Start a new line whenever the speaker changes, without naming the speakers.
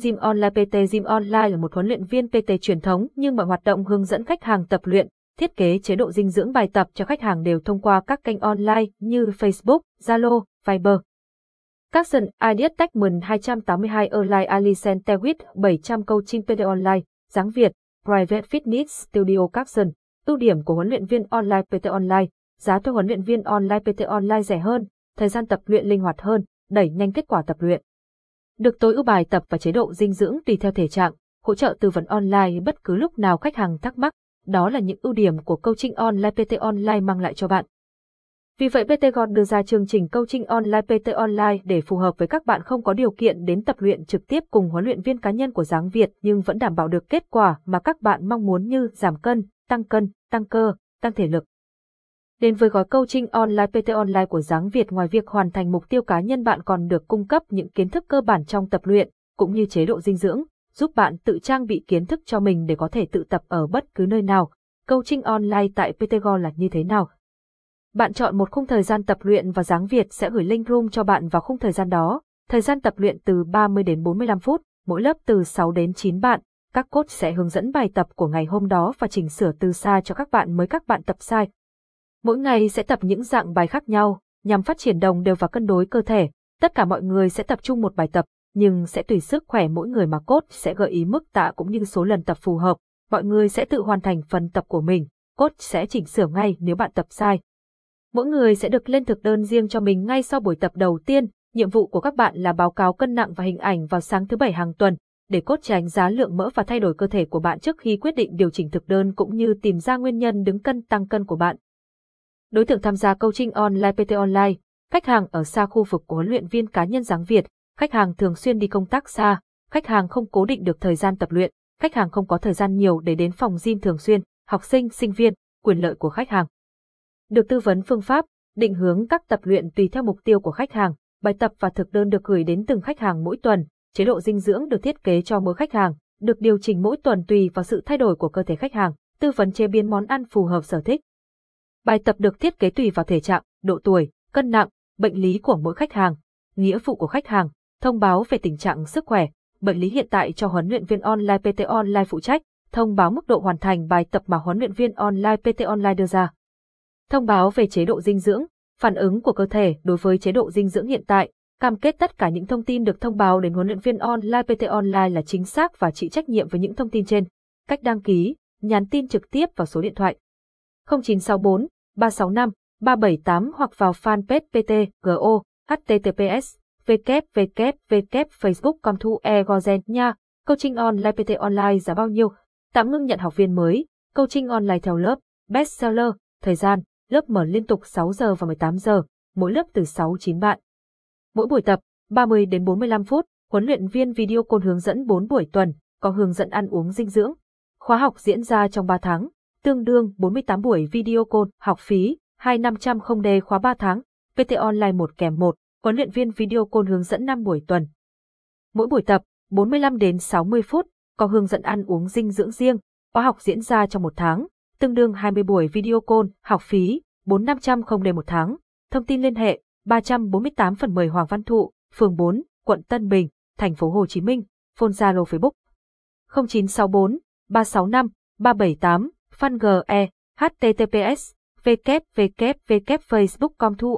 Gym Online PT Gym Online là một huấn luyện viên PT truyền thống nhưng mọi hoạt động hướng dẫn khách hàng tập luyện, thiết kế chế độ dinh dưỡng bài tập cho khách hàng đều thông qua các kênh online như Facebook, Zalo, Viber. Capson Ideas Techman 282 Online Alicent Tewit 700 coaching PT Online, dáng Việt, Private Fitness Studio Capson. Ưu điểm của huấn luyện viên online PT Online, giá thuê huấn luyện viên online PT Online rẻ hơn, thời gian tập luyện linh hoạt hơn, đẩy nhanh kết quả tập luyện. Được tối ưu bài tập và chế độ dinh dưỡng tùy theo thể trạng, hỗ trợ tư vấn online bất cứ lúc nào khách hàng thắc mắc, đó là những ưu điểm của coaching online PT Online mang lại cho bạn. Vì vậy PT God đưa ra chương trình coaching online PT Online để phù hợp với các bạn không có điều kiện đến tập luyện trực tiếp cùng huấn luyện viên cá nhân của Giáng Việt nhưng vẫn đảm bảo được kết quả mà các bạn mong muốn như giảm cân, tăng cân, tăng cơ, tăng thể lực. Đến với gói coaching online PT Online của Giáng Việt ngoài việc hoàn thành mục tiêu cá nhân bạn còn được cung cấp những kiến thức cơ bản trong tập luyện, cũng như chế độ dinh dưỡng, giúp bạn tự trang bị kiến thức cho mình để có thể tự tập ở bất cứ nơi nào. Coaching online tại PTGO là như thế nào? Bạn chọn một khung thời gian tập luyện và Giáng Việt sẽ gửi link room cho bạn vào khung thời gian đó. Thời gian tập luyện từ 30 đến 45 phút, mỗi lớp từ 6 đến 9 bạn. Các coach sẽ hướng dẫn bài tập của ngày hôm đó và chỉnh sửa từ xa cho các bạn mới các bạn tập sai. Mỗi ngày sẽ tập những dạng bài khác nhau, nhằm phát triển đồng đều và cân đối cơ thể. Tất cả mọi người sẽ tập trung một bài tập, nhưng sẽ tùy sức khỏe mỗi người mà cốt sẽ gợi ý mức tạ cũng như số lần tập phù hợp. Mọi người sẽ tự hoàn thành phần tập của mình, cốt sẽ chỉnh sửa ngay nếu bạn tập sai. Mỗi người sẽ được lên thực đơn riêng cho mình ngay sau buổi tập đầu tiên. Nhiệm vụ của các bạn là báo cáo cân nặng và hình ảnh vào sáng thứ bảy hàng tuần, để cốt tránh giá lượng mỡ và thay đổi cơ thể của bạn trước khi quyết định điều chỉnh thực đơn cũng như tìm ra nguyên nhân đứng cân tăng cân của bạn. Đối tượng tham gia coaching online PT Online, khách hàng ở xa khu vực của huấn luyện viên cá nhân Giáng Việt, khách hàng thường xuyên đi công tác xa, khách hàng không cố định được thời gian tập luyện, khách hàng không có thời gian nhiều để đến phòng gym thường xuyên, học sinh, sinh viên, quyền lợi của khách hàng. Được tư vấn phương pháp, định hướng các tập luyện tùy theo mục tiêu của khách hàng, bài tập và thực đơn được gửi đến từng khách hàng mỗi tuần, chế độ dinh dưỡng được thiết kế cho mỗi khách hàng, được điều chỉnh mỗi tuần tùy vào sự thay đổi của cơ thể khách hàng, tư vấn chế biến món ăn phù hợp sở thích. Bài tập được thiết kế tùy vào thể trạng, độ tuổi, cân nặng, bệnh lý của mỗi khách hàng, nghĩa vụ của khách hàng, thông báo về tình trạng sức khỏe, bệnh lý hiện tại cho huấn luyện viên online PT Online phụ trách, thông báo mức độ hoàn thành bài tập mà huấn luyện viên online PT Online đưa ra. Thông báo về chế độ dinh dưỡng, phản ứng của cơ thể đối với chế độ dinh dưỡng hiện tại, cam kết tất cả những thông tin được thông báo đến huấn luyện viên online PT Online là chính xác và chịu trách nhiệm với những thông tin trên. Cách đăng ký, nhắn tin trực tiếp vào số điện thoại 0964 365 378 hoặc vào fanpage PTGO https www.facebook.com thu egozen nha. Coaching online PT online giá bao nhiêu? Tạm ngưng nhận học viên mới. Coaching online theo lớp. Bestseller. Thời gian. Lớp mở liên tục 6 giờ và 18 giờ. Mỗi lớp từ 6-9 bạn. Mỗi buổi tập, 30 đến 45 phút. Huấn luyện viên video côn hướng dẫn 4 buổi tuần, có hướng dẫn ăn uống dinh dưỡng. Khóa học diễn ra trong 3 tháng, tương đương 48 buổi video call, học phí, 2500 không đề khóa 3 tháng, PT Online 1 kèm 1, huấn luyện viên video call hướng dẫn 5 buổi tuần. Mỗi buổi tập, 45 đến 60 phút, có hướng dẫn ăn uống dinh dưỡng riêng, khóa học diễn ra trong một tháng, tương đương 20 buổi video call, học phí, 4500 không đề một tháng. Thông tin liên hệ, 348 phần 10 Hoàng Văn Thụ, phường 4, quận Tân Bình, thành phố Hồ Chí Minh, phone Zalo Facebook 0964 365 378 fan GE, https, www.facebook.com thu